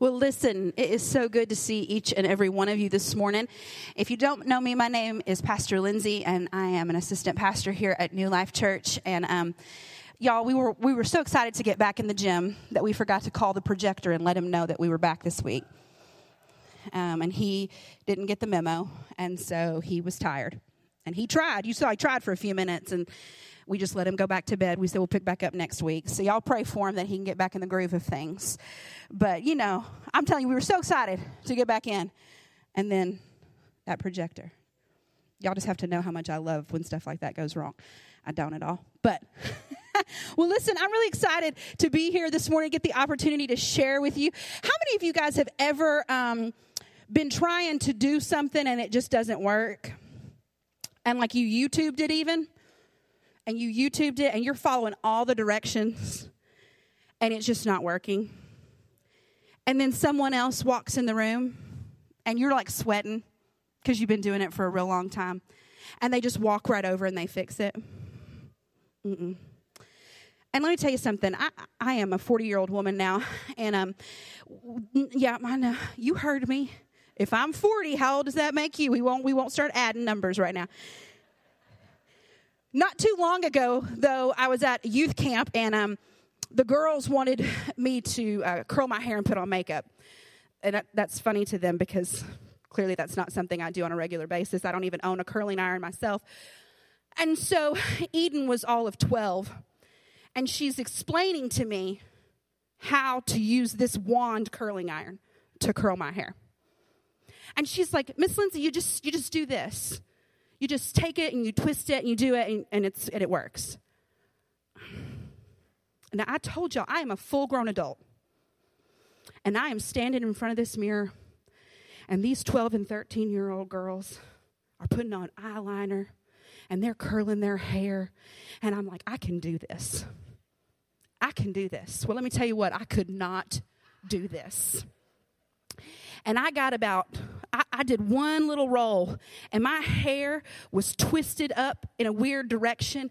Well, listen, it is so good to see each and every one of you this morning. If you don't know me, my name is Pastor Lindsay, and I am an assistant pastor here at New Life Church. And um, y'all, we were we were so excited to get back in the gym that we forgot to call the projector and let him know that we were back this week. Um, and he didn't get the memo, and so he was tired. And he tried. You saw he tried for a few minutes, and we just let him go back to bed. We said we'll pick back up next week. So y'all pray for him that he can get back in the groove of things. But you know, I'm telling you, we were so excited to get back in. And then that projector. Y'all just have to know how much I love when stuff like that goes wrong. I don't at all. But well, listen, I'm really excited to be here this morning, get the opportunity to share with you. How many of you guys have ever um, been trying to do something and it just doesn't work? And like you YouTubed it even? and you YouTubed it and you're following all the directions and it's just not working. And then someone else walks in the room and you're like sweating because you've been doing it for a real long time. And they just walk right over and they fix it. Mm-mm. And let me tell you something. I, I am a 40 year old woman now. And um, yeah, I know. You heard me. If I'm 40, how old does that make you? We won't, we won't start adding numbers right now. Not too long ago, though, I was at youth camp and um, the girls wanted me to uh, curl my hair and put on makeup. And that's funny to them because clearly that's not something I do on a regular basis. I don't even own a curling iron myself. And so Eden was all of 12, and she's explaining to me how to use this wand curling iron to curl my hair. And she's like, Miss Lindsay, you just you just do this. You just take it and you twist it and you do it and, and, it's, and it works. Now, I told y'all I am a full grown adult. And I am standing in front of this mirror, and these 12 and 13 year old girls are putting on eyeliner and they're curling their hair. And I'm like, I can do this. I can do this. Well, let me tell you what, I could not do this. And I got about, I, I, did one little roll, and my hair was twisted up in a weird direction.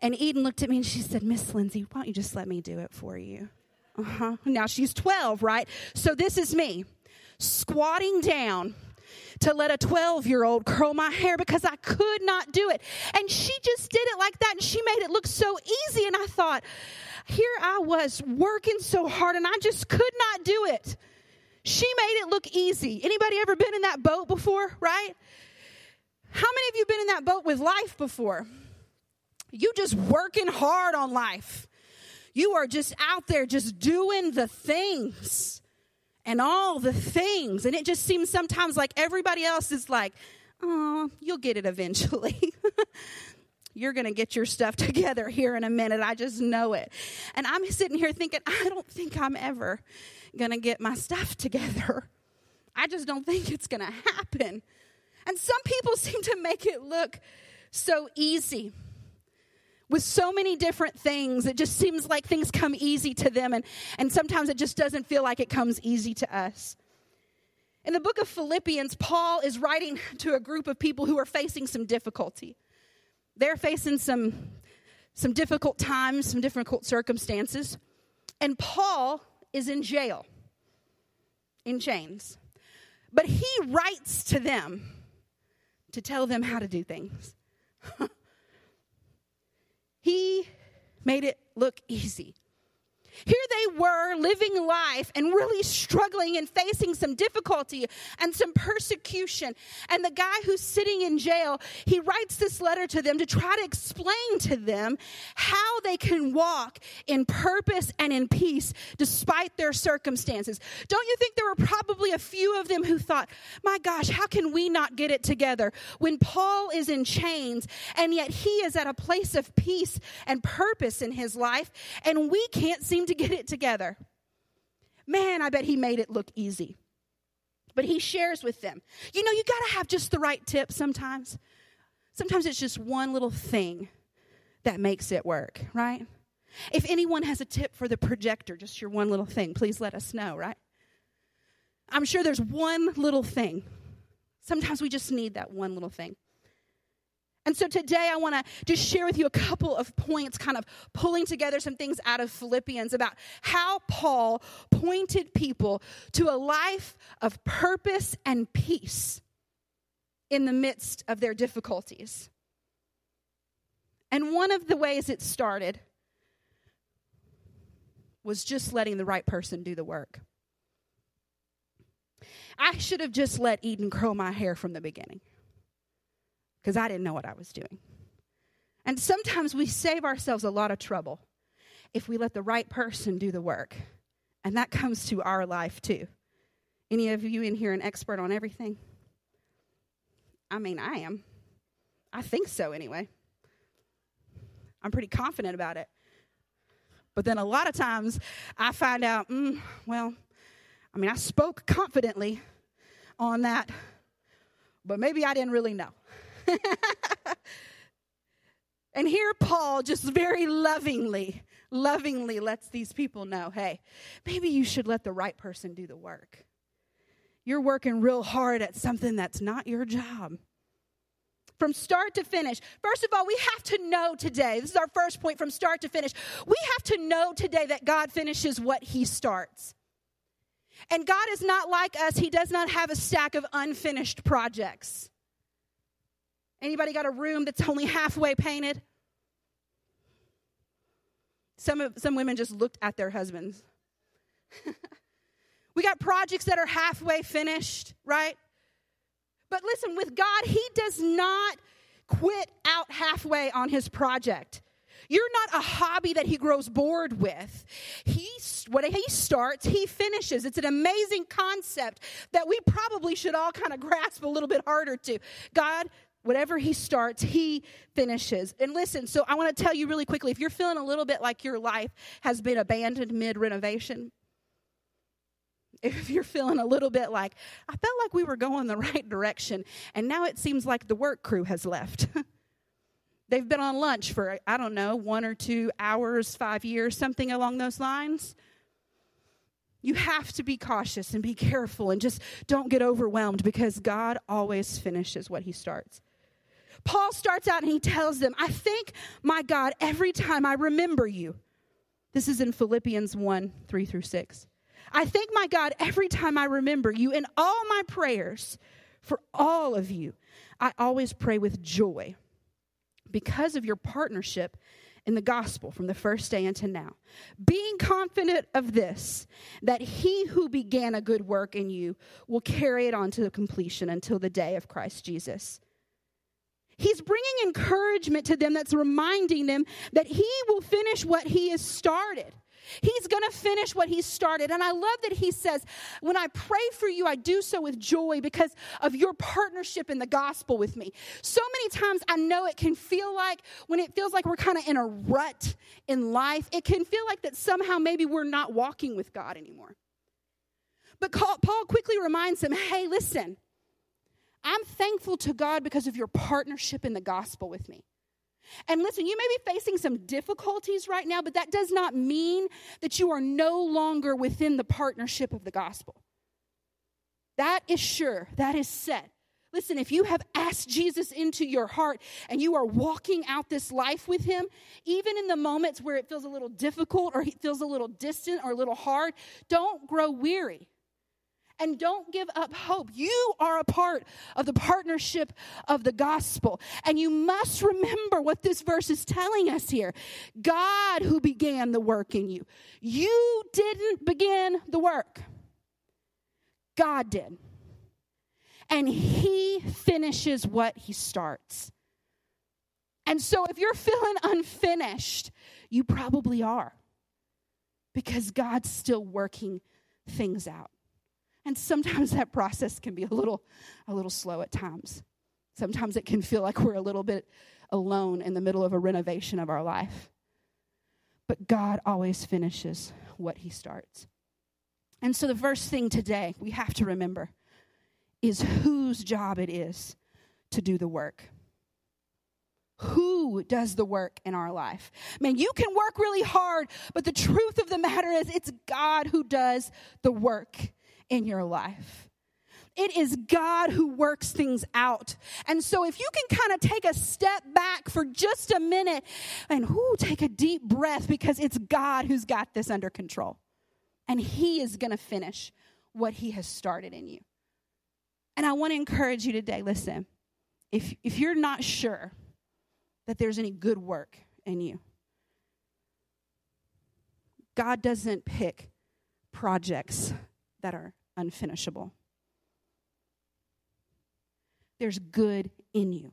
And Eden looked at me and she said, Miss Lindsay, why don't you just let me do it for you? Uh huh. Now she's 12, right? So this is me squatting down to let a 12 year old curl my hair because I could not do it. And she just did it like that and she made it look so easy. And I thought, here I was working so hard and I just could not do it. She made it look easy. Anybody ever been in that boat before, right? How many of you been in that boat with life before? You just working hard on life. You are just out there just doing the things and all the things. And it just seems sometimes like everybody else is like, oh, you'll get it eventually. You're going to get your stuff together here in a minute. I just know it. And I'm sitting here thinking, I don't think I'm ever going to get my stuff together. I just don't think it's going to happen. And some people seem to make it look so easy with so many different things. It just seems like things come easy to them, and, and sometimes it just doesn't feel like it comes easy to us. In the book of Philippians, Paul is writing to a group of people who are facing some difficulty. They're facing some, some difficult times, some difficult circumstances. And Paul is in jail, in chains. But he writes to them to tell them how to do things. he made it look easy. Here they were living life and really struggling and facing some difficulty and some persecution. And the guy who's sitting in jail, he writes this letter to them to try to explain to them how they can walk in purpose and in peace despite their circumstances. Don't you think there were probably a few of them who thought, my gosh, how can we not get it together when Paul is in chains and yet he is at a place of peace and purpose in his life and we can't seem to get it together. Man, I bet he made it look easy. But he shares with them. You know, you got to have just the right tip sometimes. Sometimes it's just one little thing that makes it work, right? If anyone has a tip for the projector, just your one little thing, please let us know, right? I'm sure there's one little thing. Sometimes we just need that one little thing. And so today I want to just share with you a couple of points, kind of pulling together some things out of Philippians about how Paul pointed people to a life of purpose and peace in the midst of their difficulties. And one of the ways it started was just letting the right person do the work. I should have just let Eden curl my hair from the beginning because I didn't know what I was doing. And sometimes we save ourselves a lot of trouble if we let the right person do the work. And that comes to our life too. Any of you in here an expert on everything? I mean, I am. I think so anyway. I'm pretty confident about it. But then a lot of times I find out, mm, well, I mean, I spoke confidently on that, but maybe I didn't really know. and here Paul just very lovingly, lovingly lets these people know hey, maybe you should let the right person do the work. You're working real hard at something that's not your job. From start to finish. First of all, we have to know today. This is our first point from start to finish. We have to know today that God finishes what he starts. And God is not like us. He does not have a stack of unfinished projects. Anybody got a room that's only halfway painted? Some, of, some women just looked at their husbands. we got projects that are halfway finished, right? But listen, with God, He does not quit out halfway on His project. You're not a hobby that he grows bored with. He, what he starts, he finishes. It's an amazing concept that we probably should all kind of grasp a little bit harder to. God whatever he starts, he finishes. And listen, so I want to tell you really quickly if you're feeling a little bit like your life has been abandoned mid renovation, if you're feeling a little bit like, I felt like we were going the right direction, and now it seems like the work crew has left. They've been on lunch for, I don't know, one or two hours, five years, something along those lines. You have to be cautious and be careful and just don't get overwhelmed because God always finishes what He starts. Paul starts out and he tells them, I thank my God every time I remember you. This is in Philippians 1 3 through 6. I thank my God every time I remember you in all my prayers for all of you. I always pray with joy because of your partnership in the gospel from the first day until now. Being confident of this, that he who began a good work in you will carry it on to completion until the day of Christ Jesus. He's bringing encouragement to them that's reminding them that he will finish what he has started. He's going to finish what he started. And I love that he says, When I pray for you, I do so with joy because of your partnership in the gospel with me. So many times I know it can feel like when it feels like we're kind of in a rut in life, it can feel like that somehow maybe we're not walking with God anymore. But Paul quickly reminds them, Hey, listen, I'm thankful to God because of your partnership in the gospel with me. And listen, you may be facing some difficulties right now, but that does not mean that you are no longer within the partnership of the gospel. That is sure, that is set. Listen, if you have asked Jesus into your heart and you are walking out this life with him, even in the moments where it feels a little difficult or it feels a little distant or a little hard, don't grow weary. And don't give up hope. You are a part of the partnership of the gospel. And you must remember what this verse is telling us here God who began the work in you. You didn't begin the work, God did. And He finishes what He starts. And so if you're feeling unfinished, you probably are because God's still working things out. And sometimes that process can be a little, a little slow at times. Sometimes it can feel like we're a little bit alone in the middle of a renovation of our life. But God always finishes what He starts. And so, the first thing today we have to remember is whose job it is to do the work. Who does the work in our life? Man, you can work really hard, but the truth of the matter is it's God who does the work in your life. It is God who works things out. And so if you can kind of take a step back for just a minute and whoo, take a deep breath because it's God who's got this under control. And He is going to finish what He has started in you. And I want to encourage you today listen, if, if you're not sure that there's any good work in you, God doesn't pick projects that are unfinishable. There's good in you,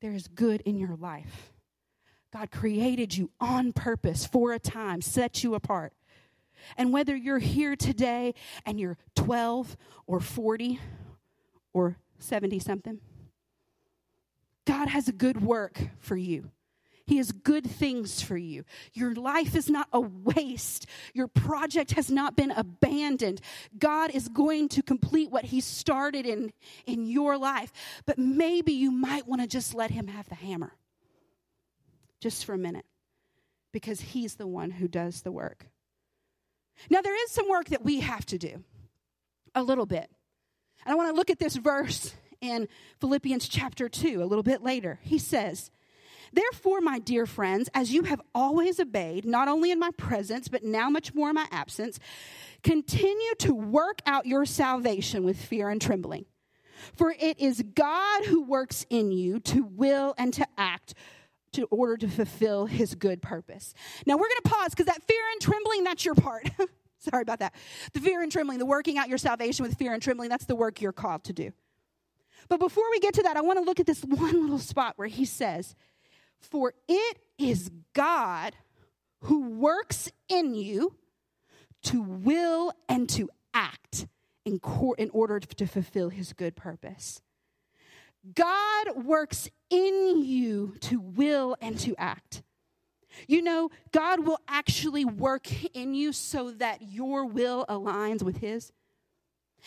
there is good in your life. God created you on purpose for a time, set you apart. And whether you're here today and you're 12 or 40 or 70 something, God has a good work for you. He has good things for you. Your life is not a waste. Your project has not been abandoned. God is going to complete what He started in, in your life. But maybe you might want to just let Him have the hammer just for a minute because He's the one who does the work. Now, there is some work that we have to do, a little bit. And I want to look at this verse in Philippians chapter 2 a little bit later. He says, Therefore, my dear friends, as you have always obeyed, not only in my presence, but now much more in my absence, continue to work out your salvation with fear and trembling. For it is God who works in you to will and to act to order to fulfill his good purpose. Now we're going to pause because that fear and trembling, that's your part. Sorry about that. The fear and trembling, the working out your salvation with fear and trembling, that's the work you're called to do. But before we get to that, I want to look at this one little spot where he says, for it is God who works in you to will and to act in, cor- in order to fulfill his good purpose. God works in you to will and to act. You know, God will actually work in you so that your will aligns with his.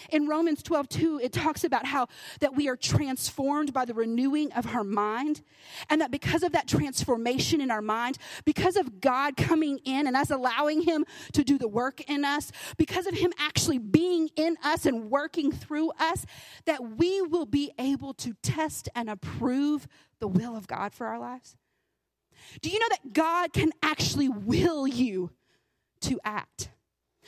In Romans 12, 2, it talks about how that we are transformed by the renewing of our mind. And that because of that transformation in our mind, because of God coming in and us allowing Him to do the work in us, because of Him actually being in us and working through us, that we will be able to test and approve the will of God for our lives. Do you know that God can actually will you to act?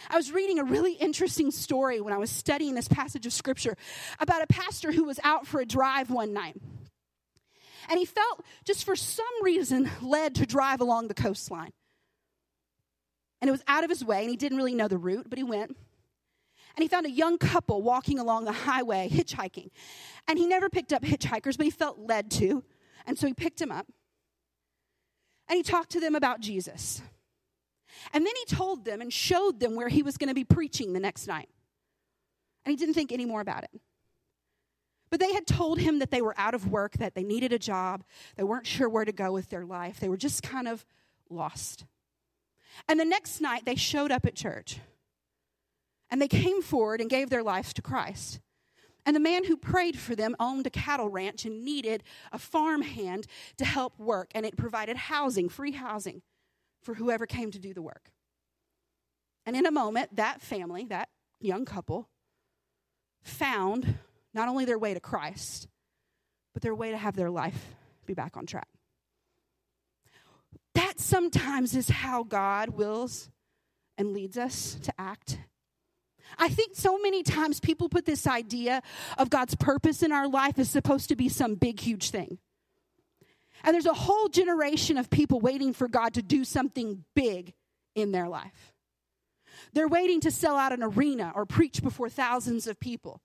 I was reading a really interesting story when I was studying this passage of scripture about a pastor who was out for a drive one night. And he felt, just for some reason, led to drive along the coastline. And it was out of his way, and he didn't really know the route, but he went. And he found a young couple walking along the highway hitchhiking. And he never picked up hitchhikers, but he felt led to. And so he picked him up. And he talked to them about Jesus. And then he told them and showed them where he was going to be preaching the next night. And he didn't think any more about it. But they had told him that they were out of work, that they needed a job, they weren't sure where to go with their life, they were just kind of lost. And the next night, they showed up at church. And they came forward and gave their lives to Christ. And the man who prayed for them owned a cattle ranch and needed a farm hand to help work. And it provided housing, free housing for whoever came to do the work. And in a moment, that family, that young couple, found not only their way to Christ, but their way to have their life be back on track. That sometimes is how God wills and leads us to act. I think so many times people put this idea of God's purpose in our life is supposed to be some big, huge thing. And there's a whole generation of people waiting for God to do something big in their life. They're waiting to sell out an arena or preach before thousands of people.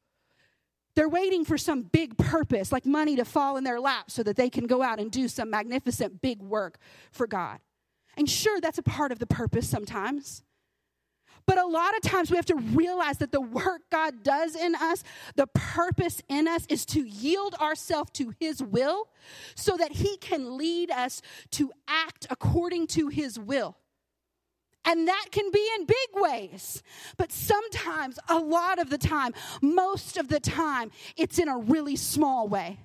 They're waiting for some big purpose, like money to fall in their lap so that they can go out and do some magnificent big work for God. And sure, that's a part of the purpose sometimes. But a lot of times we have to realize that the work God does in us, the purpose in us is to yield ourselves to His will so that He can lead us to act according to His will. And that can be in big ways. But sometimes, a lot of the time, most of the time, it's in a really small way.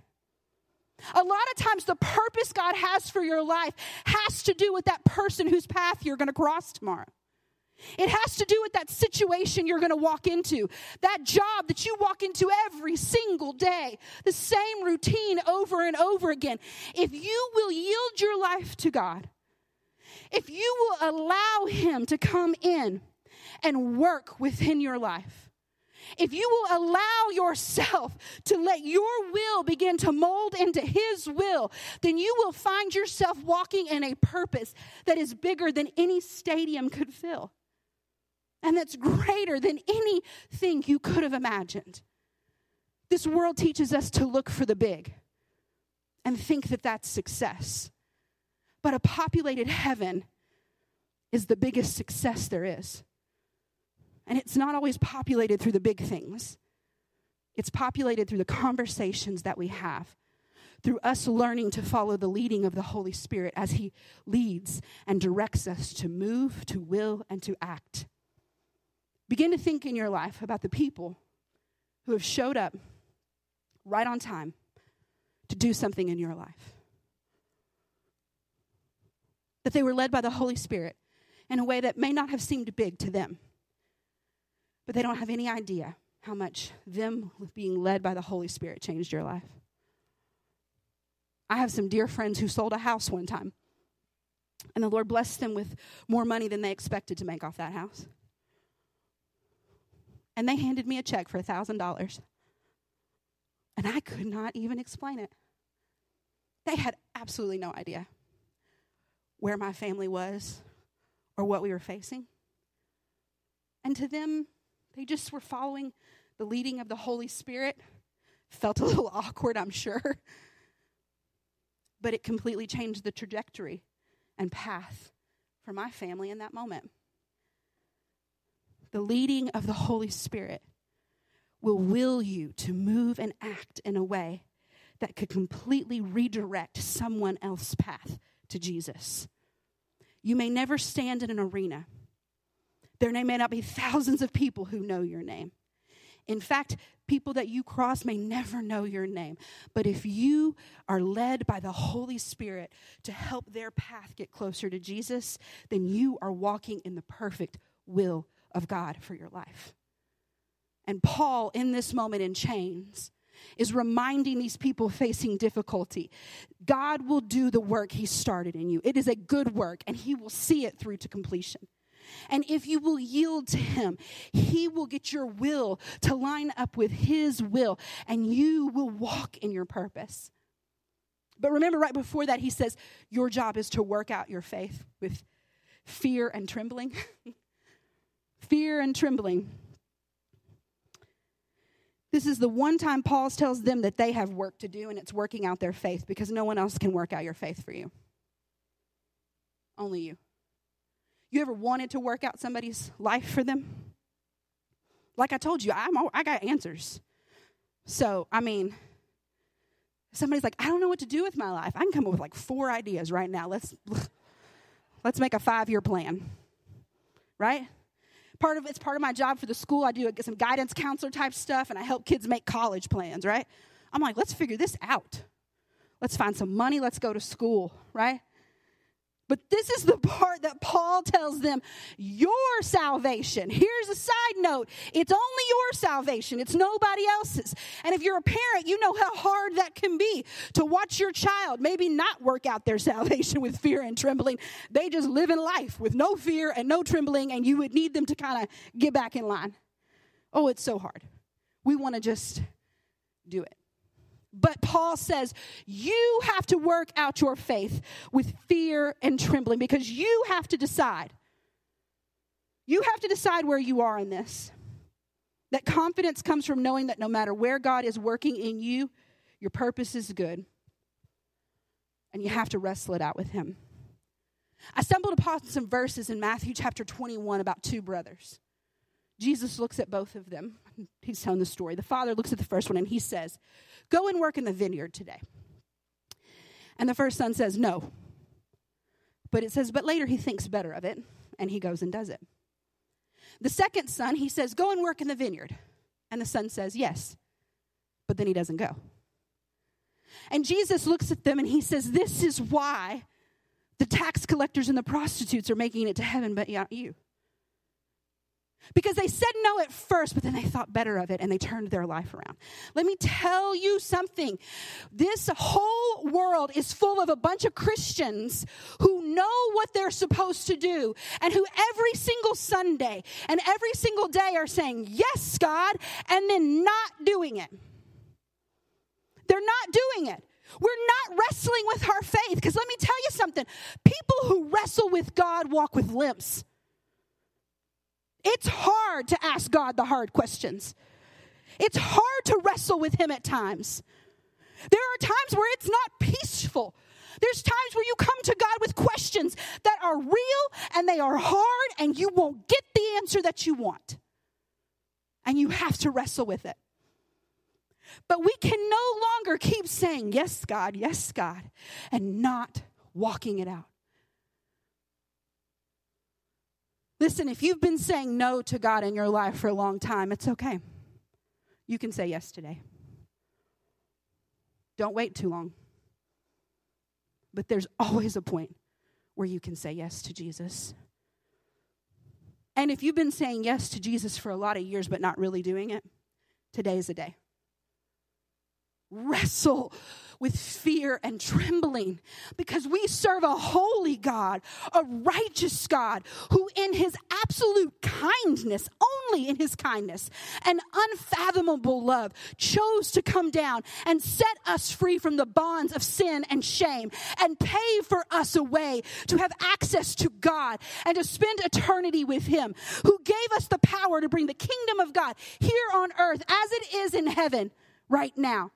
A lot of times, the purpose God has for your life has to do with that person whose path you're going to cross tomorrow. It has to do with that situation you're going to walk into, that job that you walk into every single day, the same routine over and over again. If you will yield your life to God, if you will allow Him to come in and work within your life, if you will allow yourself to let your will begin to mold into His will, then you will find yourself walking in a purpose that is bigger than any stadium could fill and that's greater than anything you could have imagined. This world teaches us to look for the big and think that that's success. But a populated heaven is the biggest success there is. And it's not always populated through the big things, it's populated through the conversations that we have, through us learning to follow the leading of the Holy Spirit as He leads and directs us to move, to will, and to act. Begin to think in your life about the people who have showed up right on time to do something in your life. That they were led by the Holy Spirit in a way that may not have seemed big to them, but they don't have any idea how much them being led by the Holy Spirit changed your life. I have some dear friends who sold a house one time, and the Lord blessed them with more money than they expected to make off that house and they handed me a check for $1,000. And I could not even explain it. They had absolutely no idea where my family was or what we were facing. And to them, they just were following the leading of the Holy Spirit. Felt a little awkward, I'm sure. But it completely changed the trajectory and path for my family in that moment the leading of the Holy Spirit will will you to move and act in a way that could completely redirect someone else's path to Jesus. You may never stand in an arena. There may not be thousands of people who know your name. In fact, people that you cross may never know your name. But if you are led by the Holy Spirit to help their path get closer to Jesus, then you are walking in the perfect will of God for your life. And Paul, in this moment in chains, is reminding these people facing difficulty God will do the work He started in you. It is a good work, and He will see it through to completion. And if you will yield to Him, He will get your will to line up with His will, and you will walk in your purpose. But remember, right before that, He says, Your job is to work out your faith with fear and trembling. fear and trembling. This is the one time Paul tells them that they have work to do, and it's working out their faith because no one else can work out your faith for you. Only you. You ever wanted to work out somebody's life for them? Like I told you, I'm all, I got answers. So, I mean, somebody's like, I don't know what to do with my life. I can come up with like four ideas right now. Let's let's make a five year plan. Right? Part of it's part of my job for the school. I do some guidance counselor type stuff, and I help kids make college plans. Right? I'm like, let's figure this out. Let's find some money. Let's go to school. Right? But this is the part that Paul tells them your salvation. Here's a side note it's only your salvation, it's nobody else's. And if you're a parent, you know how hard that can be to watch your child maybe not work out their salvation with fear and trembling. They just live in life with no fear and no trembling, and you would need them to kind of get back in line. Oh, it's so hard. We want to just do it. But Paul says, you have to work out your faith with fear and trembling because you have to decide. You have to decide where you are in this. That confidence comes from knowing that no matter where God is working in you, your purpose is good. And you have to wrestle it out with Him. I stumbled upon some verses in Matthew chapter 21 about two brothers. Jesus looks at both of them. He's telling the story. The father looks at the first one and he says, Go and work in the vineyard today. And the first son says, No. But it says, But later he thinks better of it and he goes and does it. The second son, he says, Go and work in the vineyard. And the son says, Yes. But then he doesn't go. And Jesus looks at them and he says, This is why the tax collectors and the prostitutes are making it to heaven, but not you. Because they said no at first, but then they thought better of it and they turned their life around. Let me tell you something. This whole world is full of a bunch of Christians who know what they're supposed to do and who every single Sunday and every single day are saying, Yes, God, and then not doing it. They're not doing it. We're not wrestling with our faith because let me tell you something people who wrestle with God walk with limps. It's hard to ask God the hard questions. It's hard to wrestle with Him at times. There are times where it's not peaceful. There's times where you come to God with questions that are real and they are hard, and you won't get the answer that you want. And you have to wrestle with it. But we can no longer keep saying, Yes, God, yes, God, and not walking it out. Listen, if you've been saying no to God in your life for a long time, it's okay. You can say yes today. Don't wait too long. But there's always a point where you can say yes to Jesus. And if you've been saying yes to Jesus for a lot of years but not really doing it, today is the day wrestle with fear and trembling because we serve a holy God, a righteous God who, in his absolute kindness, only in his kindness and unfathomable love, chose to come down and set us free from the bonds of sin and shame and pave for us a way to have access to God and to spend eternity with him, who gave us the power to bring the kingdom of God here on earth as it is in heaven right now.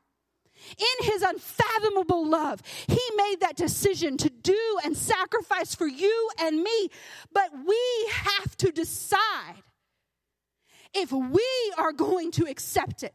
In his unfathomable love, he made that decision to do and sacrifice for you and me. But we have to decide if we are going to accept it.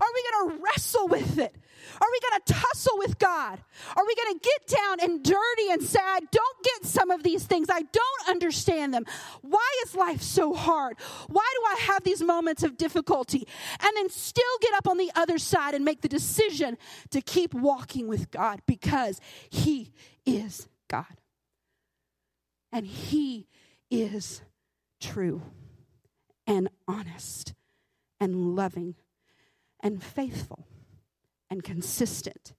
Are we going to wrestle with it? Are we going to tussle with God? Are we going to get down and dirty and say, I don't get some of these things. I don't understand them. Why is life so hard? Why do I have these moments of difficulty? And then still get up on the other side and make the decision to keep walking with God because He is God. And He is true and honest and loving and faithful and consistent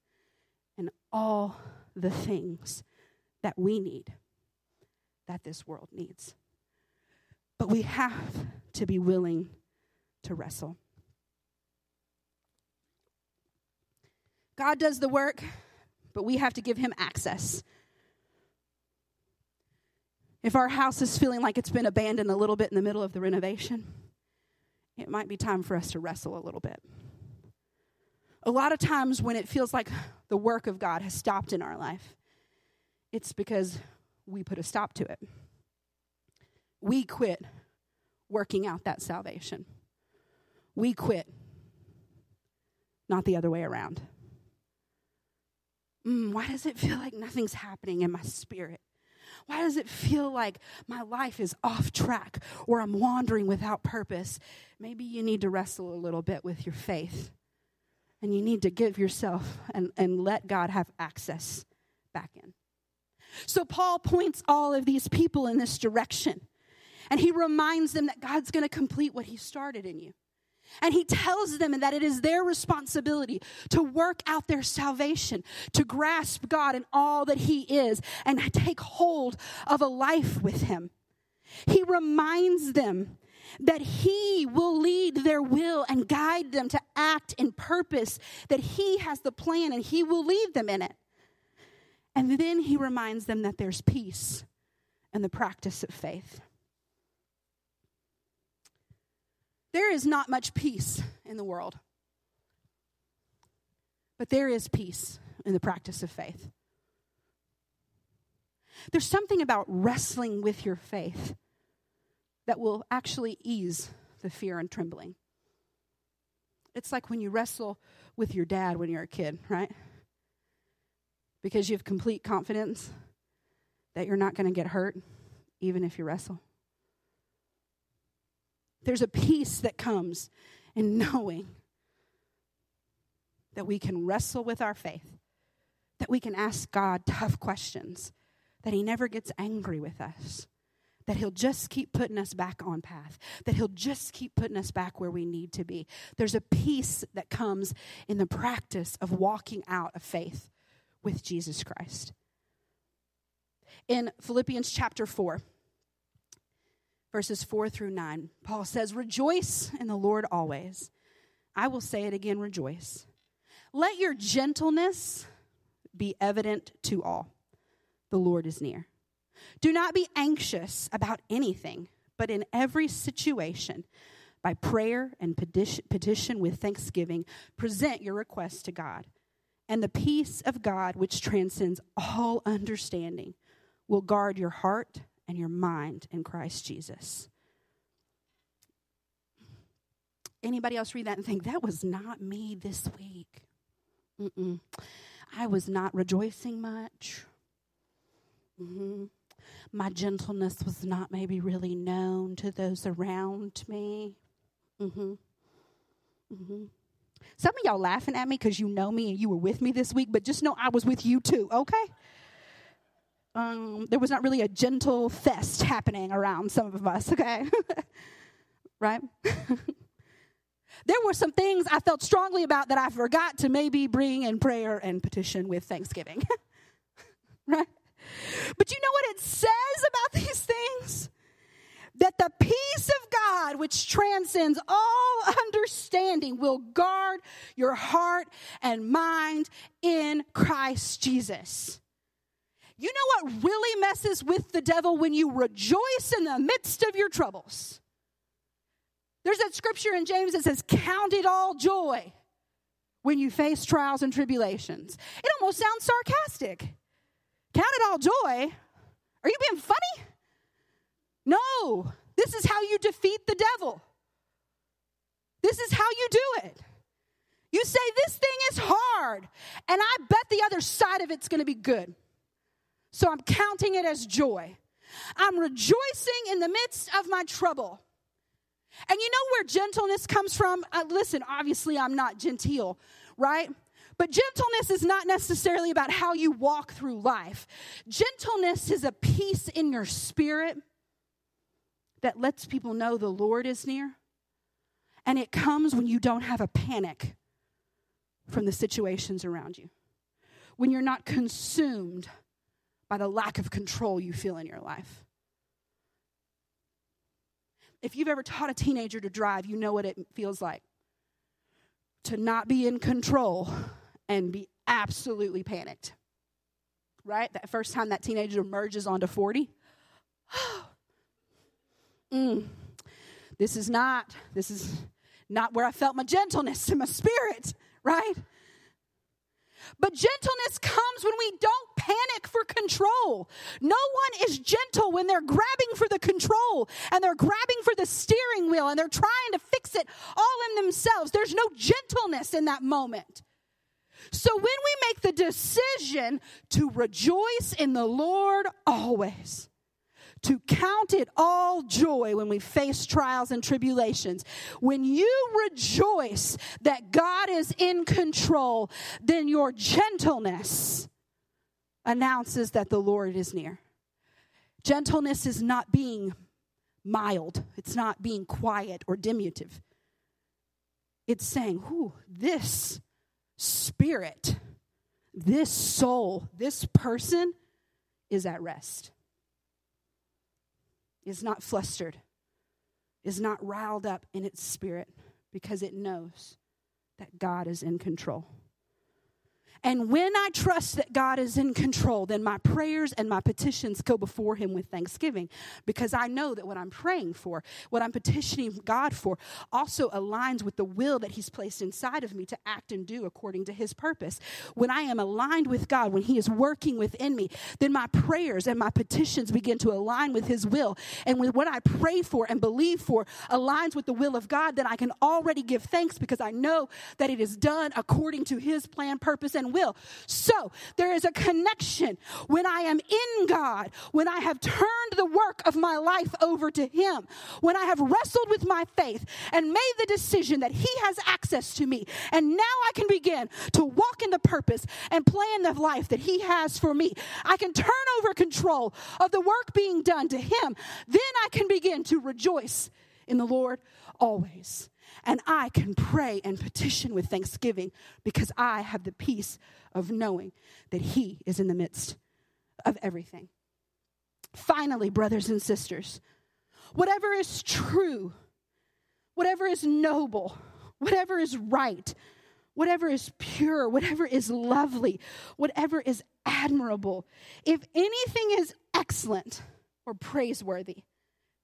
in all the things that we need, that this world needs. But we have to be willing to wrestle. God does the work, but we have to give him access. If our house is feeling like it's been abandoned a little bit in the middle of the renovation, it might be time for us to wrestle a little bit. A lot of times when it feels like the work of God has stopped in our life, it's because we put a stop to it. We quit working out that salvation. We quit, not the other way around. Mm, why does it feel like nothing's happening in my spirit? Why does it feel like my life is off track or I'm wandering without purpose? Maybe you need to wrestle a little bit with your faith and you need to give yourself and, and let God have access back in. So Paul points all of these people in this direction. And he reminds them that God's going to complete what he started in you. And he tells them that it is their responsibility to work out their salvation, to grasp God and all that he is, and take hold of a life with him. He reminds them that He will lead their will and guide them to act in purpose, that He has the plan and He will lead them in it. And then He reminds them that there's peace in the practice of faith. There is not much peace in the world, but there is peace in the practice of faith. There's something about wrestling with your faith that will actually ease the fear and trembling. It's like when you wrestle with your dad when you're a kid, right? Because you have complete confidence that you're not going to get hurt even if you wrestle. There's a peace that comes in knowing that we can wrestle with our faith, that we can ask God tough questions, that He never gets angry with us, that He'll just keep putting us back on path, that He'll just keep putting us back where we need to be. There's a peace that comes in the practice of walking out of faith with Jesus Christ. In Philippians chapter 4, verses 4 through 9, Paul says, Rejoice in the Lord always. I will say it again, rejoice. Let your gentleness be evident to all. The Lord is near. Do not be anxious about anything, but in every situation, by prayer and petition with thanksgiving, present your requests to God. And the peace of God, which transcends all understanding, will guard your heart and your mind in Christ Jesus. Anybody else read that and think, that was not me this week? Mm-mm. I was not rejoicing much. Mm-hmm my gentleness was not maybe really known to those around me. Mm-hmm. Mm-hmm. Some of y'all laughing at me because you know me and you were with me this week, but just know I was with you too, okay? Um, there was not really a gentle fest happening around some of us, okay? right? there were some things I felt strongly about that I forgot to maybe bring in prayer and petition with thanksgiving. right? But you know what it says about these things? That the peace of God, which transcends all understanding, will guard your heart and mind in Christ Jesus. You know what really messes with the devil when you rejoice in the midst of your troubles? There's that scripture in James that says, Count it all joy when you face trials and tribulations. It almost sounds sarcastic. Count it all joy. Are you being funny? No. This is how you defeat the devil. This is how you do it. You say, This thing is hard, and I bet the other side of it's going to be good. So I'm counting it as joy. I'm rejoicing in the midst of my trouble. And you know where gentleness comes from? Uh, listen, obviously, I'm not genteel, right? But gentleness is not necessarily about how you walk through life. Gentleness is a peace in your spirit that lets people know the Lord is near. And it comes when you don't have a panic from the situations around you, when you're not consumed by the lack of control you feel in your life. If you've ever taught a teenager to drive, you know what it feels like to not be in control and be absolutely panicked. Right? That first time that teenager emerges onto 40. mm, this is not, this is not where I felt my gentleness in my spirit, right? But gentleness comes when we don't panic for control. No one is gentle when they're grabbing for the control and they're grabbing for the steering wheel and they're trying to fix it all in themselves. There's no gentleness in that moment. So when we make the decision to rejoice in the Lord always, to count it all joy when we face trials and tribulations. When you rejoice that God is in control, then your gentleness announces that the Lord is near. Gentleness is not being mild, it's not being quiet or diminutive. It's saying, Whoo, this spirit, this soul, this person is at rest, is not flustered, is not riled up in its spirit because it knows that God is in control. And when I trust that God is in control, then my prayers and my petitions go before Him with thanksgiving because I know that what I'm praying for, what I'm petitioning God for, also aligns with the will that He's placed inside of me to act and do according to His purpose. When I am aligned with God, when He is working within me, then my prayers and my petitions begin to align with His will. And when what I pray for and believe for aligns with the will of God, then I can already give thanks because I know that it is done according to His plan, purpose, and will. So there is a connection when I am in God, when I have turned the work of my life over to Him, when I have wrestled with my faith and made the decision that He has access to me. And now I can begin to walk in the purpose and plan the life that He has for me. I can turn over control of the work being done to Him. Then I can begin to rejoice in the Lord always. And I can pray and petition with thanksgiving because I have the peace of knowing that He is in the midst of everything. Finally, brothers and sisters, whatever is true, whatever is noble, whatever is right, whatever is pure, whatever is lovely, whatever is admirable, if anything is excellent or praiseworthy,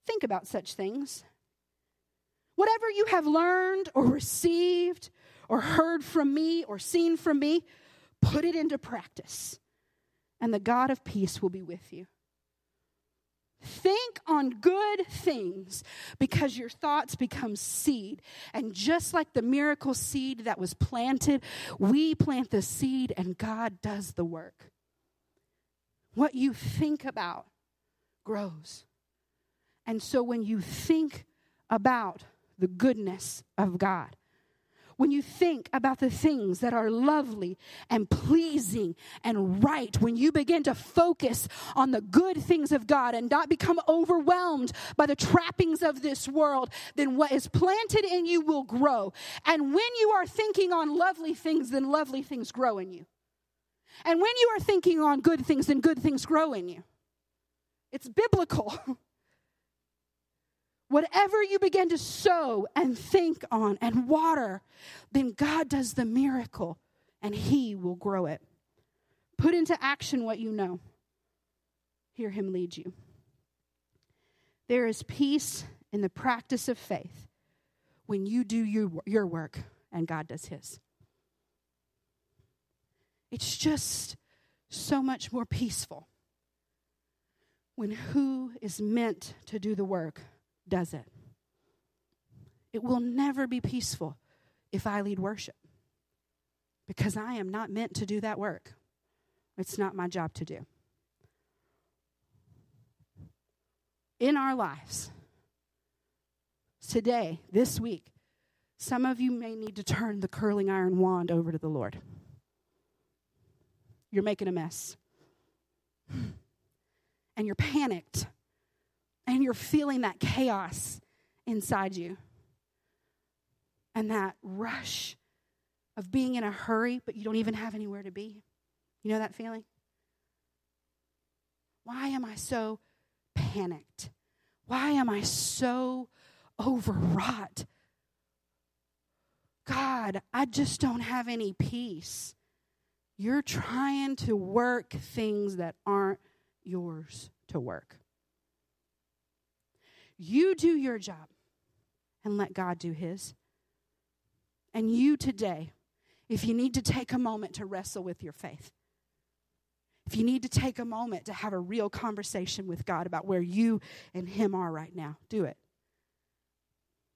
think about such things. Whatever you have learned or received or heard from me or seen from me, put it into practice, and the God of peace will be with you. Think on good things because your thoughts become seed. And just like the miracle seed that was planted, we plant the seed and God does the work. What you think about grows. And so when you think about the goodness of God. When you think about the things that are lovely and pleasing and right, when you begin to focus on the good things of God and not become overwhelmed by the trappings of this world, then what is planted in you will grow. And when you are thinking on lovely things, then lovely things grow in you. And when you are thinking on good things, then good things grow in you. It's biblical. Whatever you begin to sow and think on and water, then God does the miracle and He will grow it. Put into action what you know. Hear Him lead you. There is peace in the practice of faith when you do your, your work and God does His. It's just so much more peaceful when who is meant to do the work does it. It will never be peaceful if I lead worship because I am not meant to do that work. It's not my job to do. In our lives, today, this week, some of you may need to turn the curling iron wand over to the Lord. You're making a mess. And you're panicked and you're feeling that chaos inside you and that rush of being in a hurry, but you don't even have anywhere to be. You know that feeling? Why am I so panicked? Why am I so overwrought? God, I just don't have any peace. You're trying to work things that aren't yours to work. You do your job and let God do his. And you today, if you need to take a moment to wrestle with your faith, if you need to take a moment to have a real conversation with God about where you and Him are right now, do it.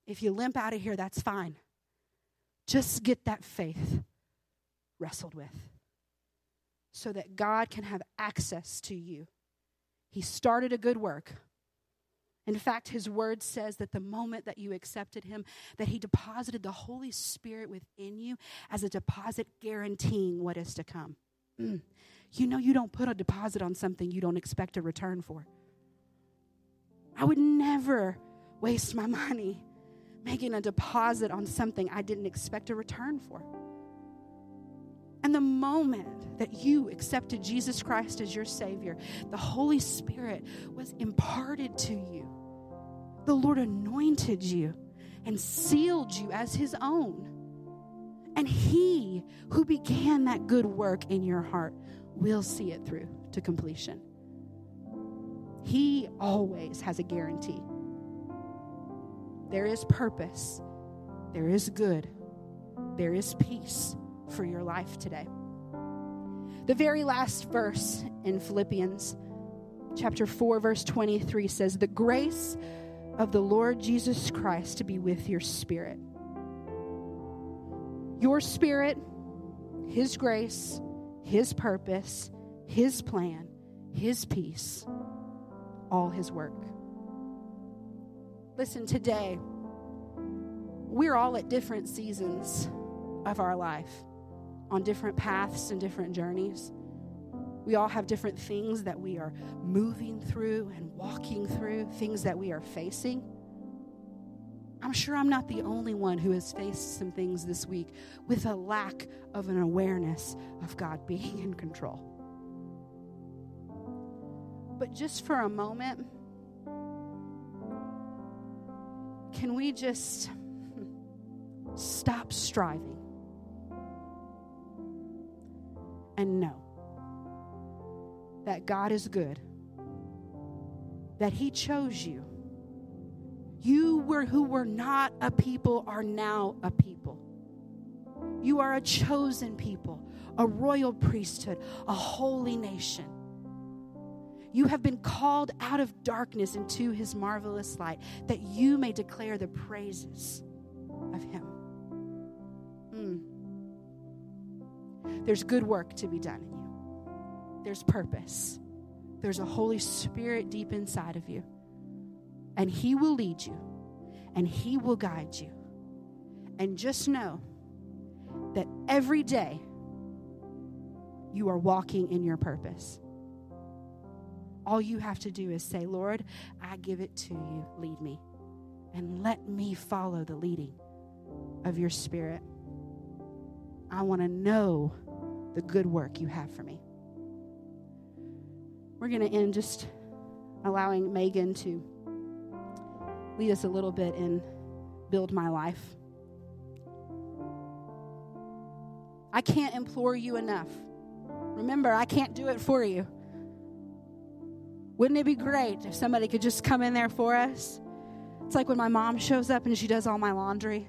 If you limp out of here, that's fine. Just get that faith wrestled with so that God can have access to you. He started a good work. In fact, his word says that the moment that you accepted him, that he deposited the Holy Spirit within you as a deposit guaranteeing what is to come. Mm. You know, you don't put a deposit on something you don't expect a return for. I would never waste my money making a deposit on something I didn't expect a return for. And the moment that you accepted Jesus Christ as your Savior, the Holy Spirit was imparted to you. The Lord anointed you and sealed you as His own. And He who began that good work in your heart will see it through to completion. He always has a guarantee. There is purpose, there is good, there is peace for your life today. The very last verse in Philippians chapter 4 verse 23 says the grace of the Lord Jesus Christ to be with your spirit. Your spirit, His grace, His purpose, His plan, His peace, all His work. Listen, today, we're all at different seasons of our life, on different paths and different journeys. We all have different things that we are moving through and walking through, things that we are facing. I'm sure I'm not the only one who has faced some things this week with a lack of an awareness of God being in control. But just for a moment, can we just stop striving and know that God is good, that He chose you you were who were not a people are now a people. You are a chosen people, a royal priesthood, a holy nation. You have been called out of darkness into his marvelous light that you may declare the praises of him. Mm. There's good work to be done in you, there's purpose, there's a Holy Spirit deep inside of you and He will lead you and He will guide you. And just know that every day you are walking in your purpose. All you have to do is say, Lord, I give it to you. Lead me. And let me follow the leading of your spirit. I want to know the good work you have for me. We're going to end just allowing Megan to lead us a little bit in Build My Life. I can't implore you enough. Remember, I can't do it for you. Wouldn't it be great if somebody could just come in there for us? It's like when my mom shows up and she does all my laundry.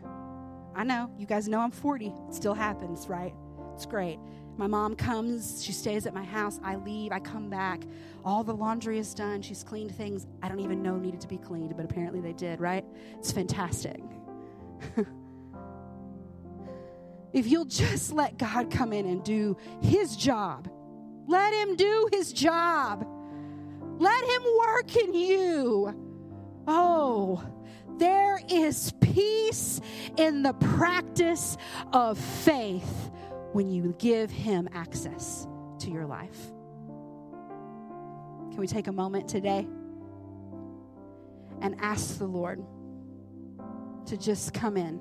I know, you guys know I'm 40. It still happens, right? It's great. My mom comes, she stays at my house. I leave, I come back. All the laundry is done. She's cleaned things I don't even know needed to be cleaned, but apparently they did, right? It's fantastic. if you'll just let God come in and do his job, let him do his job. Let him work in you. Oh, there is peace in the practice of faith when you give Him access to your life. Can we take a moment today and ask the Lord to just come in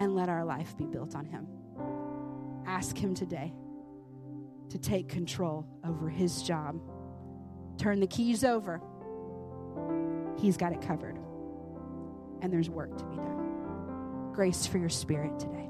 and let our life be built on Him? Ask Him today to take control over His job. Turn the keys over. He's got it covered. And there's work to be done. Grace for your spirit today.